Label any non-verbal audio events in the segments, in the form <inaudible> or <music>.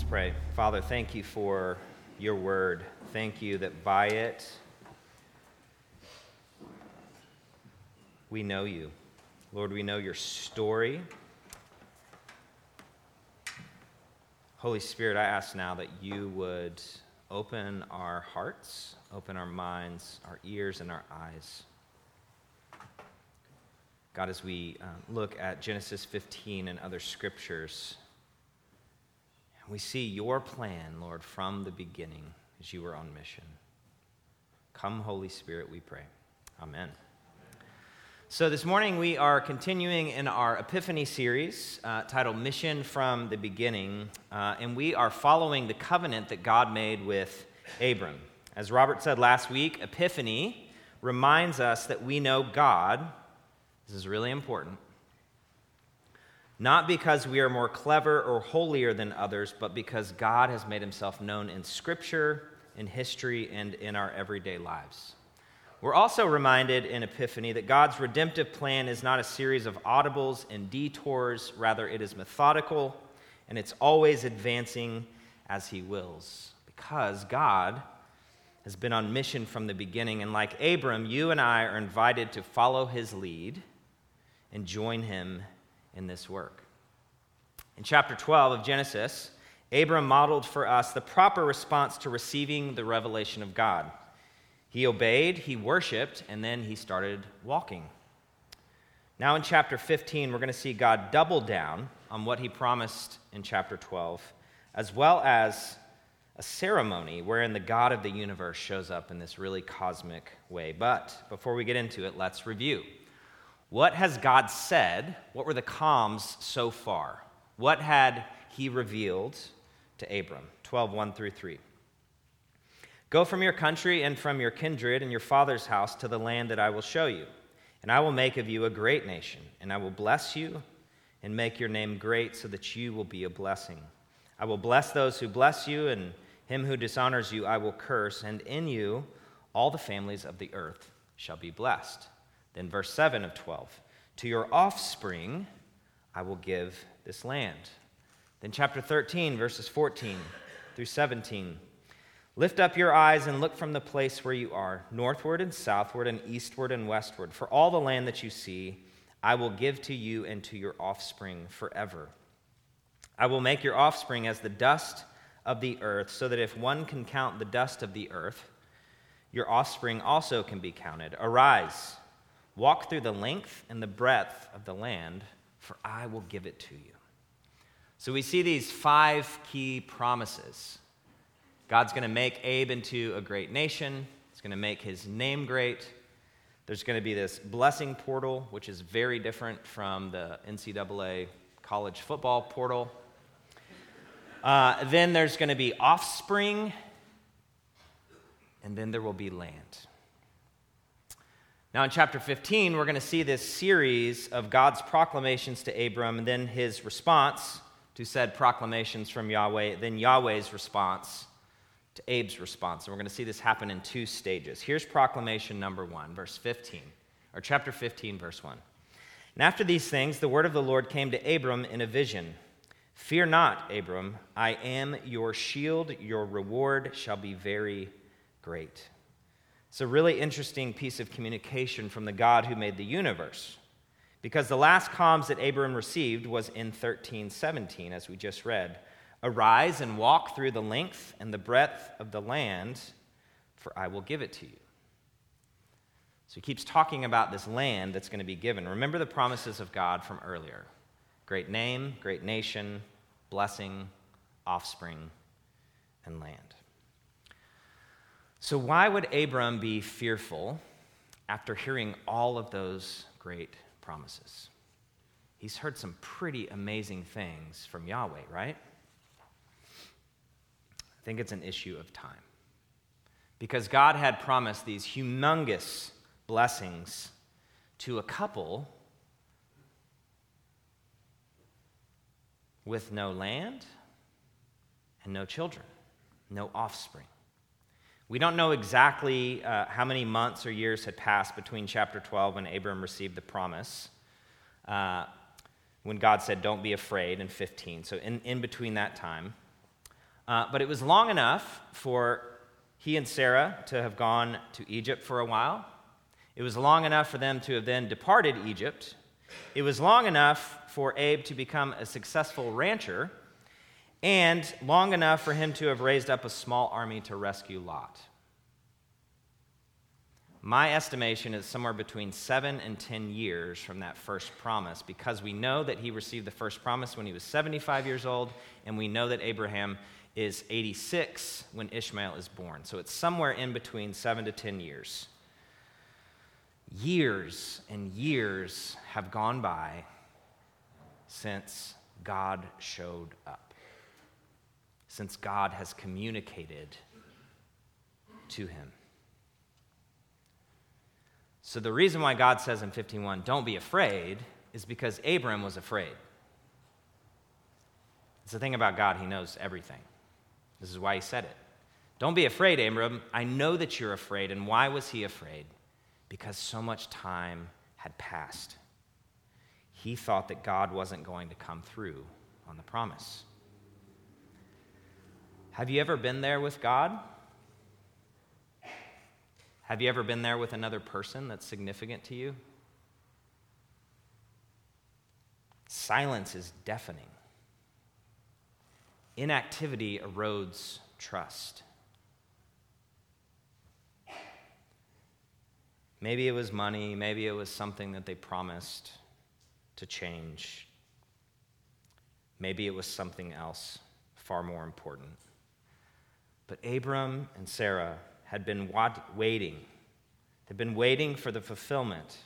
Let's pray. Father, thank you for your word. Thank you that by it we know you. Lord, we know your story. Holy Spirit, I ask now that you would open our hearts, open our minds, our ears, and our eyes. God, as we um, look at Genesis 15 and other scriptures, we see your plan, Lord, from the beginning as you were on mission. Come, Holy Spirit, we pray. Amen. So, this morning we are continuing in our Epiphany series uh, titled Mission from the Beginning, uh, and we are following the covenant that God made with Abram. As Robert said last week, Epiphany reminds us that we know God. This is really important not because we are more clever or holier than others, but because God has made himself known in Scripture, in history, and in our everyday lives. We're also reminded in Epiphany that God's redemptive plan is not a series of audibles and detours, rather, it is methodical and it's always advancing as He wills. Because God has been on mission from the beginning, and like Abram, you and I are invited to follow His lead and join Him in this work. In chapter 12 of Genesis, Abram modeled for us the proper response to receiving the revelation of God. He obeyed, he worshiped, and then he started walking. Now, in chapter 15, we're going to see God double down on what he promised in chapter 12, as well as a ceremony wherein the God of the universe shows up in this really cosmic way. But before we get into it, let's review. What has God said? What were the comms so far? What had he revealed to Abram? 12, 1 through 3. Go from your country and from your kindred and your father's house to the land that I will show you. And I will make of you a great nation, and I will bless you and make your name great so that you will be a blessing. I will bless those who bless you, and him who dishonors you I will curse, and in you all the families of the earth shall be blessed. Then, verse 7 of 12 To your offspring I will give this land. Then, chapter 13, verses 14 through 17 Lift up your eyes and look from the place where you are, northward and southward and eastward and westward. For all the land that you see, I will give to you and to your offspring forever. I will make your offspring as the dust of the earth, so that if one can count the dust of the earth, your offspring also can be counted. Arise. Walk through the length and the breadth of the land, for I will give it to you. So we see these five key promises. God's going to make Abe into a great nation, He's going to make his name great. There's going to be this blessing portal, which is very different from the NCAA college football portal. Uh, then there's going to be offspring, and then there will be land. Now, in chapter 15, we're going to see this series of God's proclamations to Abram and then his response to said proclamations from Yahweh, then Yahweh's response to Abe's response. And we're going to see this happen in two stages. Here's proclamation number one, verse 15, or chapter 15, verse 1. And after these things, the word of the Lord came to Abram in a vision Fear not, Abram, I am your shield, your reward shall be very great. It's a really interesting piece of communication from the God who made the universe. Because the last comms that Abram received was in 1317, as we just read Arise and walk through the length and the breadth of the land, for I will give it to you. So he keeps talking about this land that's going to be given. Remember the promises of God from earlier great name, great nation, blessing, offspring, and land. So, why would Abram be fearful after hearing all of those great promises? He's heard some pretty amazing things from Yahweh, right? I think it's an issue of time. Because God had promised these humongous blessings to a couple with no land and no children, no offspring. We don't know exactly uh, how many months or years had passed between chapter 12 when Abram received the promise, uh, when God said, Don't be afraid, in 15. So, in, in between that time. Uh, but it was long enough for he and Sarah to have gone to Egypt for a while. It was long enough for them to have then departed Egypt. It was long enough for Abe to become a successful rancher, and long enough for him to have raised up a small army to rescue Lot. My estimation is somewhere between seven and 10 years from that first promise because we know that he received the first promise when he was 75 years old, and we know that Abraham is 86 when Ishmael is born. So it's somewhere in between seven to 10 years. Years and years have gone by since God showed up, since God has communicated to him. So the reason why God says in 51, don't be afraid, is because Abram was afraid. It's the thing about God, he knows everything. This is why he said it. Don't be afraid, Abram. I know that you're afraid. And why was he afraid? Because so much time had passed. He thought that God wasn't going to come through on the promise. Have you ever been there with God? Have you ever been there with another person that's significant to you? Silence is deafening. Inactivity erodes trust. Maybe it was money, maybe it was something that they promised to change. Maybe it was something else far more important. But Abram and Sarah had been waiting. They'd been waiting for the fulfillment.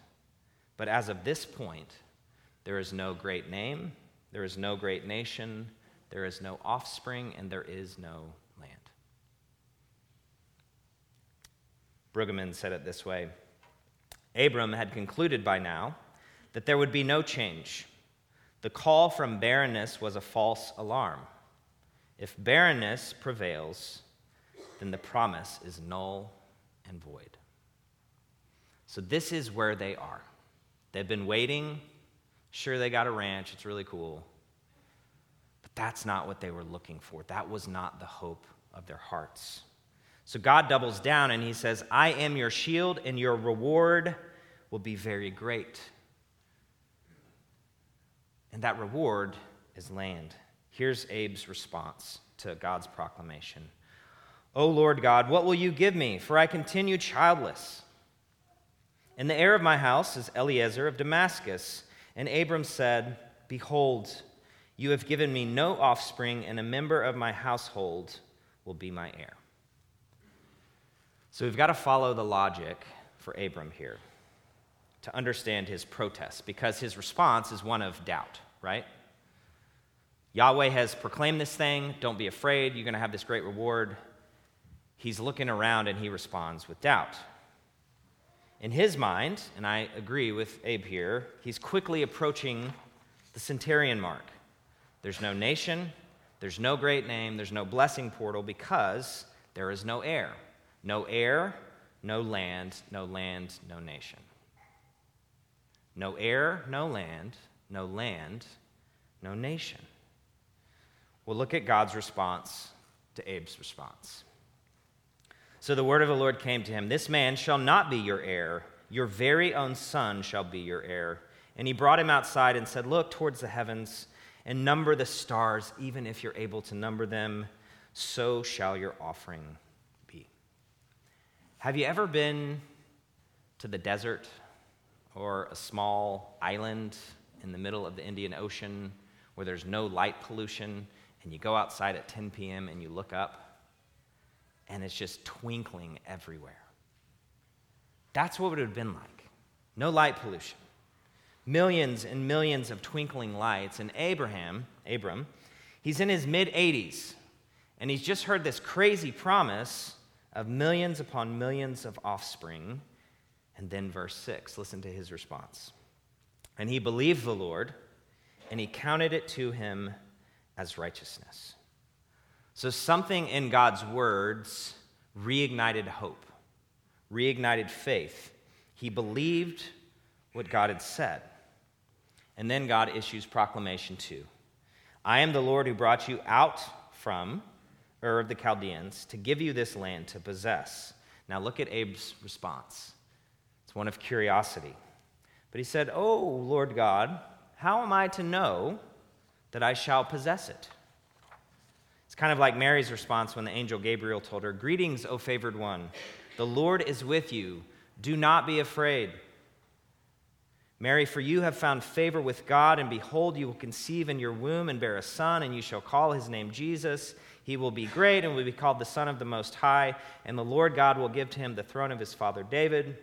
But as of this point, there is no great name, there is no great nation, there is no offspring, and there is no land. Brueggemann said it this way Abram had concluded by now that there would be no change. The call from barrenness was a false alarm. If barrenness prevails, then the promise is null and void. So, this is where they are. They've been waiting. Sure, they got a ranch, it's really cool. But that's not what they were looking for. That was not the hope of their hearts. So, God doubles down and he says, I am your shield, and your reward will be very great. And that reward is land. Here's Abe's response to God's proclamation O Lord God, what will you give me? For I continue childless. And the heir of my house is Eliezer of Damascus. And Abram said, Behold, you have given me no offspring, and a member of my household will be my heir. So we've got to follow the logic for Abram here to understand his protest, because his response is one of doubt, right? Yahweh has proclaimed this thing. Don't be afraid. You're going to have this great reward he's looking around and he responds with doubt. In his mind, and I agree with Abe here, he's quickly approaching the centurion mark. There's no nation, there's no great name, there's no blessing portal because there is no heir. No heir, no land, no land, no nation. No heir, no land, no land, no nation. We'll look at God's response to Abe's response. So the word of the Lord came to him This man shall not be your heir, your very own son shall be your heir. And he brought him outside and said, Look towards the heavens and number the stars, even if you're able to number them, so shall your offering be. Have you ever been to the desert or a small island in the middle of the Indian Ocean where there's no light pollution, and you go outside at 10 p.m. and you look up and it's just twinkling everywhere. That's what it would have been like. No light pollution. Millions and millions of twinkling lights. And Abraham, Abram, he's in his mid 80s, and he's just heard this crazy promise of millions upon millions of offspring. And then verse 6, listen to his response. And he believed the Lord, and he counted it to him as righteousness. So, something in God's words reignited hope, reignited faith. He believed what God had said. And then God issues proclamation two I am the Lord who brought you out from or of the Chaldeans to give you this land to possess. Now look at Abe's response. It's one of curiosity. But he said, Oh, Lord God, how am I to know that I shall possess it? It's kind of like Mary's response when the angel Gabriel told her, Greetings, O favored one. The Lord is with you. Do not be afraid. Mary, for you have found favor with God, and behold, you will conceive in your womb and bear a son, and you shall call his name Jesus. He will be great and will be called the Son of the Most High, and the Lord God will give to him the throne of his father David,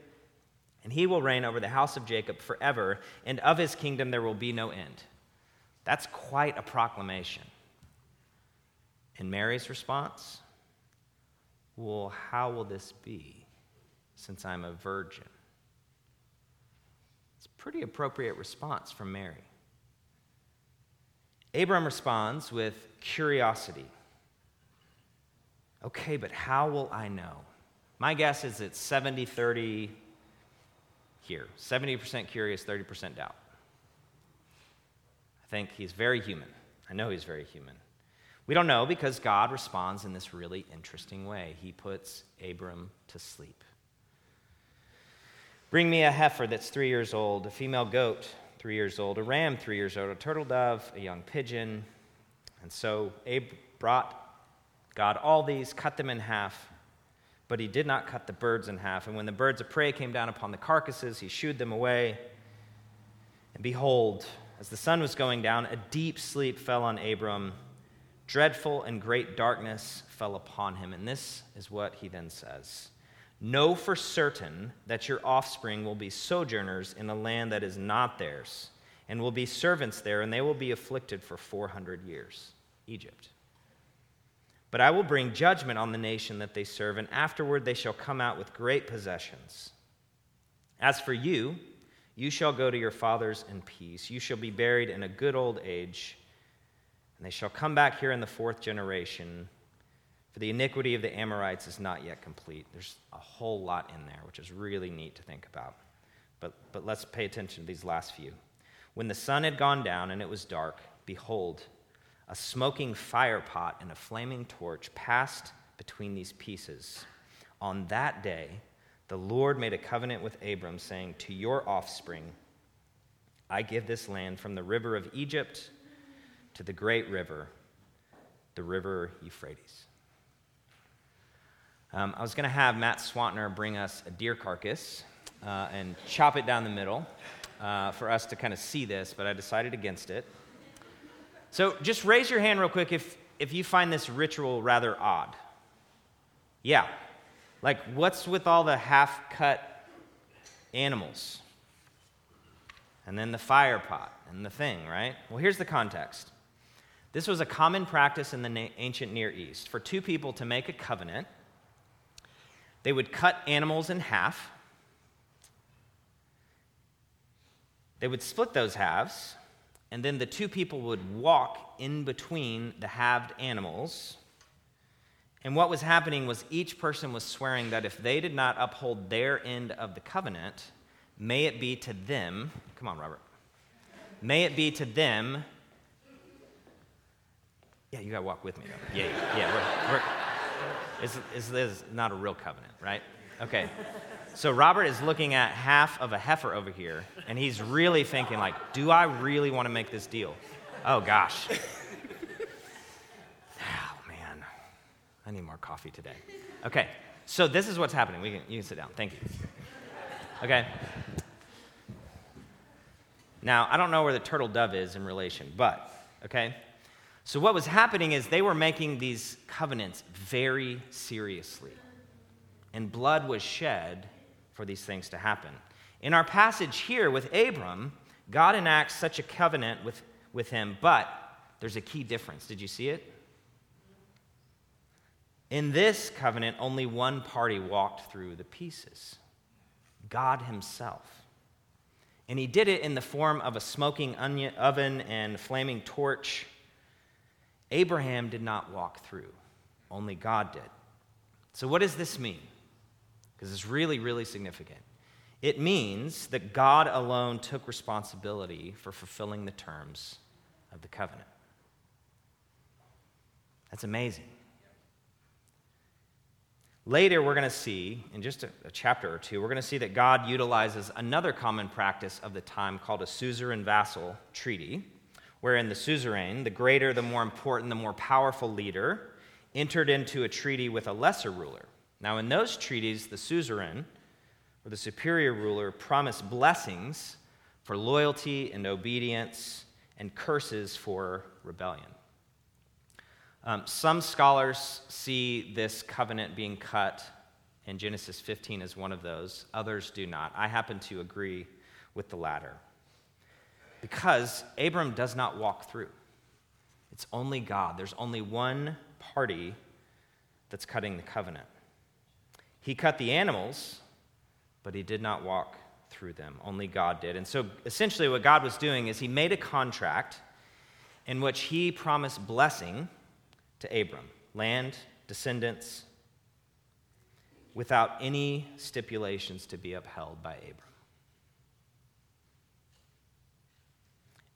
and he will reign over the house of Jacob forever, and of his kingdom there will be no end. That's quite a proclamation. And Mary's response? Well, how will this be since I'm a virgin? It's a pretty appropriate response from Mary. Abram responds with curiosity. Okay, but how will I know? My guess is it's 70 30 here 70% curious, 30% doubt. I think he's very human. I know he's very human. We don't know because God responds in this really interesting way. He puts Abram to sleep. Bring me a heifer that's three years old, a female goat, three years old, a ram, three years old, a turtle dove, a young pigeon. And so Abe brought God all these, cut them in half, but he did not cut the birds in half. And when the birds of prey came down upon the carcasses, he shooed them away. And behold, as the sun was going down, a deep sleep fell on Abram. Dreadful and great darkness fell upon him. And this is what he then says Know for certain that your offspring will be sojourners in a land that is not theirs, and will be servants there, and they will be afflicted for 400 years. Egypt. But I will bring judgment on the nation that they serve, and afterward they shall come out with great possessions. As for you, you shall go to your fathers in peace. You shall be buried in a good old age, and they shall come back here in the fourth generation for the iniquity of the Amorites is not yet complete. There's a whole lot in there, which is really neat to think about. But, but let's pay attention to these last few. When the sun had gone down and it was dark, behold, a smoking fire pot and a flaming torch passed between these pieces. On that day, the Lord made a covenant with Abram, saying, To your offspring, I give this land from the river of Egypt to the great river, the river Euphrates. Um, I was going to have Matt Swantner bring us a deer carcass uh, and chop it down the middle uh, for us to kind of see this, but I decided against it. So just raise your hand real quick if, if you find this ritual rather odd. Yeah. Like, what's with all the half cut animals? And then the fire pot and the thing, right? Well, here's the context. This was a common practice in the ancient Near East for two people to make a covenant they would cut animals in half. They would split those halves, and then the two people would walk in between the halved animals. And what was happening was each person was swearing that if they did not uphold their end of the covenant, may it be to them, come on, Robert, may it be to them. Yeah, you gotta walk with me though. Yeah, yeah, we're, we're is, is, is not a real covenant, right? Okay. So Robert is looking at half of a heifer over here, and he's really thinking, like, do I really want to make this deal? Oh gosh. <laughs> Oh man, I need more coffee today. Okay. So this is what's happening. We can, you can sit down. Thank you. Okay. Now I don't know where the turtle dove is in relation, but okay. So, what was happening is they were making these covenants very seriously, and blood was shed for these things to happen. In our passage here with Abram, God enacts such a covenant with, with him, but there's a key difference. Did you see it? In this covenant, only one party walked through the pieces God Himself. And He did it in the form of a smoking onion, oven and flaming torch Abraham did not walk through, only God did. So, what does this mean? Because it's really, really significant. It means that God alone took responsibility for fulfilling the terms of the covenant. That's amazing. Later, we're going to see, in just a, a chapter or two, we're going to see that God utilizes another common practice of the time called a suzerain vassal treaty, wherein the suzerain, the greater, the more important, the more powerful leader, entered into a treaty with a lesser ruler. Now, in those treaties, the suzerain, or the superior ruler, promised blessings for loyalty and obedience and curses for rebellion. Um, some scholars see this covenant being cut in Genesis 15 as one of those, others do not. I happen to agree with the latter. Because Abram does not walk through, it's only God. There's only one party that's cutting the covenant. He cut the animals, but he did not walk through them. Only God did. And so essentially, what God was doing is he made a contract in which he promised blessing to Abram land, descendants, without any stipulations to be upheld by Abram.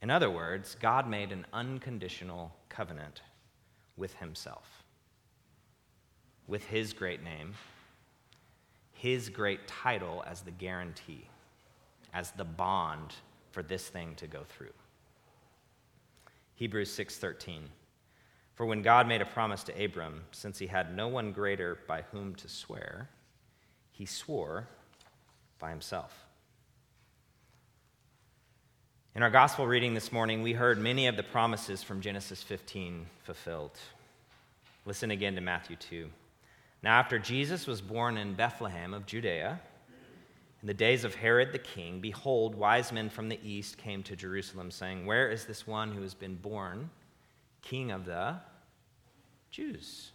In other words, God made an unconditional covenant with himself, with his great name, his great title as the guarantee, as the bond for this thing to go through. Hebrews 6:13 for when God made a promise to Abram, since he had no one greater by whom to swear, he swore by himself. In our gospel reading this morning, we heard many of the promises from Genesis 15 fulfilled. Listen again to Matthew 2. Now, after Jesus was born in Bethlehem of Judea, in the days of Herod the king, behold, wise men from the east came to Jerusalem, saying, Where is this one who has been born? King of the Jews.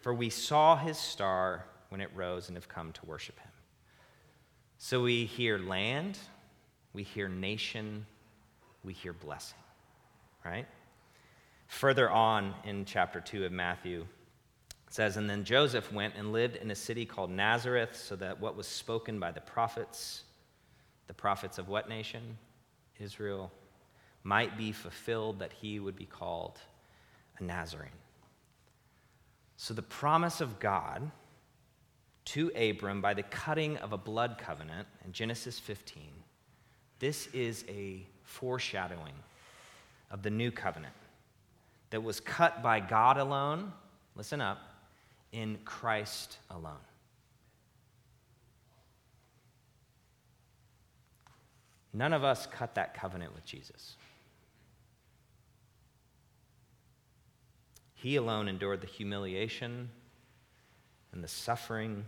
For we saw his star when it rose and have come to worship him. So we hear land, we hear nation, we hear blessing, right? Further on in chapter 2 of Matthew, it says, And then Joseph went and lived in a city called Nazareth, so that what was spoken by the prophets, the prophets of what nation? Israel might be fulfilled that he would be called a Nazarene. So, the promise of God to Abram by the cutting of a blood covenant in Genesis 15, this is a foreshadowing of the new covenant that was cut by God alone, listen up, in Christ alone. None of us cut that covenant with Jesus. He alone endured the humiliation and the suffering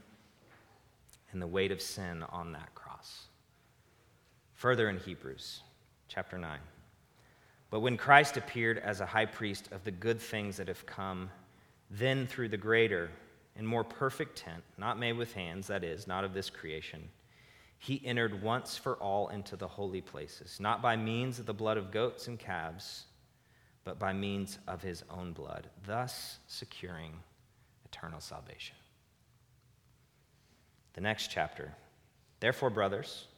and the weight of sin on that. Further in Hebrews chapter 9. But when Christ appeared as a high priest of the good things that have come, then through the greater and more perfect tent, not made with hands, that is, not of this creation, he entered once for all into the holy places, not by means of the blood of goats and calves but by means of his own blood, thus securing eternal salvation. The next chapter. Therefore, brothers,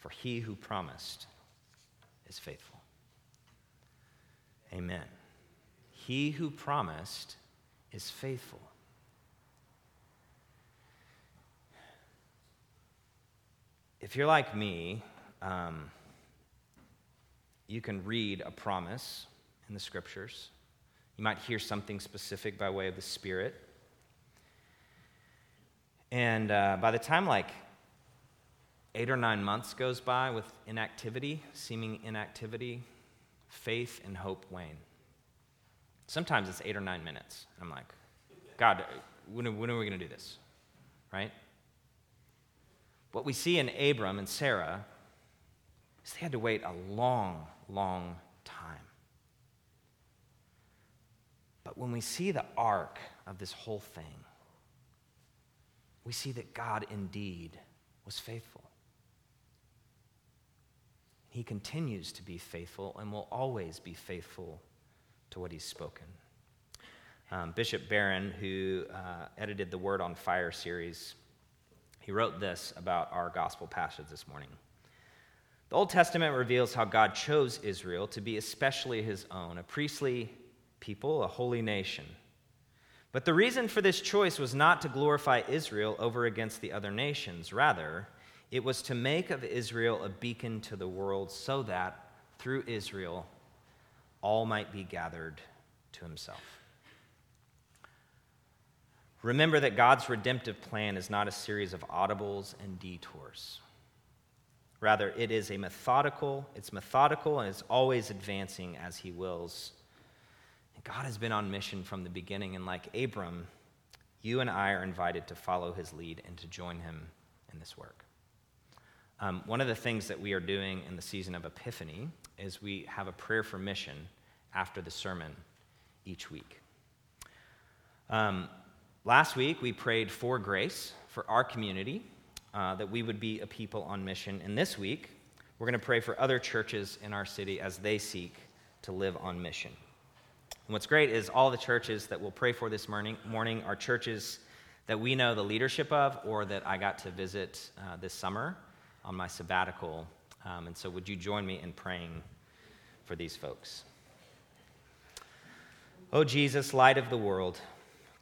For he who promised is faithful. Amen. He who promised is faithful. If you're like me, um, you can read a promise in the scriptures. You might hear something specific by way of the Spirit. And uh, by the time like eight or nine months goes by with inactivity, seeming inactivity, faith and hope wane. Sometimes it's eight or nine minutes. I'm like, God, when, when are we going to do this? Right? What we see in Abram and Sarah is they had to wait a long, long time. But when we see the arc of this whole thing, we see that God indeed was faithful. He continues to be faithful and will always be faithful to what he's spoken. Um, Bishop Barron, who uh, edited the Word on Fire series, he wrote this about our gospel passage this morning. The Old Testament reveals how God chose Israel to be especially his own, a priestly people, a holy nation. But the reason for this choice was not to glorify Israel over against the other nations. Rather, it was to make of Israel a beacon to the world so that through Israel all might be gathered to himself. Remember that God's redemptive plan is not a series of audibles and detours. Rather, it is a methodical, it's methodical and it's always advancing as he wills. And God has been on mission from the beginning, and like Abram, you and I are invited to follow his lead and to join him in this work. Um, one of the things that we are doing in the season of Epiphany is we have a prayer for mission after the sermon each week. Um, last week, we prayed for grace for our community, uh, that we would be a people on mission. And this week, we're going to pray for other churches in our city as they seek to live on mission. And what's great is all the churches that we'll pray for this morning, morning are churches that we know the leadership of or that I got to visit uh, this summer on my sabbatical. Um, and so, would you join me in praying for these folks? Oh, Jesus, light of the world,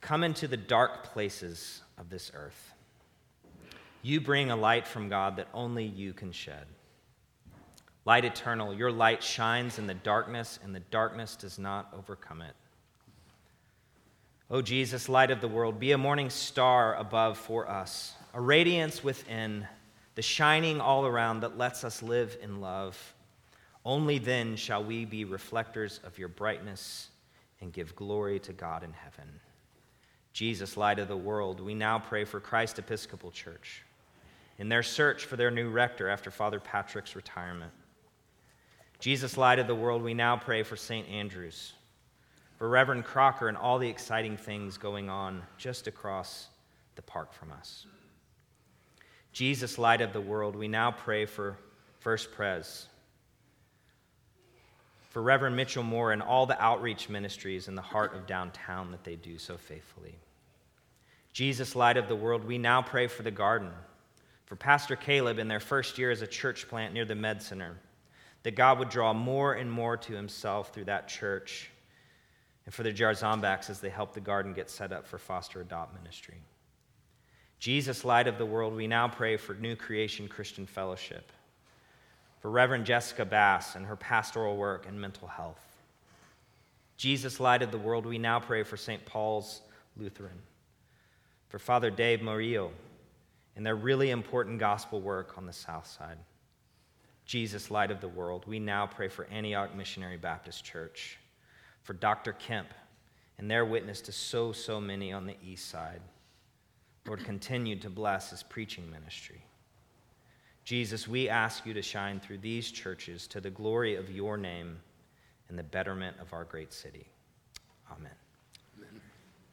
come into the dark places of this earth. You bring a light from God that only you can shed. Light eternal, your light shines in the darkness, and the darkness does not overcome it. O Jesus, light of the world, be a morning star above for us, a radiance within the shining all around that lets us live in love. Only then shall we be reflectors of your brightness and give glory to God in heaven. Jesus, light of the world, we now pray for Christ Episcopal Church in their search for their new rector after Father Patrick's retirement. Jesus, light of the world, we now pray for St. Andrews, for Reverend Crocker and all the exciting things going on just across the park from us. Jesus, light of the world, we now pray for First Pres, for Reverend Mitchell Moore and all the outreach ministries in the heart of downtown that they do so faithfully. Jesus, light of the world, we now pray for the garden, for Pastor Caleb in their first year as a church plant near the Med Center, that God would draw more and more to himself through that church, and for the Jarzombaks as they help the garden get set up for foster adopt ministry. Jesus, light of the world, we now pray for New Creation Christian Fellowship, for Reverend Jessica Bass and her pastoral work and mental health. Jesus, light of the world, we now pray for St. Paul's Lutheran, for Father Dave Murillo and their really important gospel work on the south side. Jesus, light of the world, we now pray for Antioch Missionary Baptist Church, for Dr. Kemp and their witness to so, so many on the east side. Lord, continue to bless his preaching ministry. Jesus, we ask you to shine through these churches to the glory of your name and the betterment of our great city. Amen.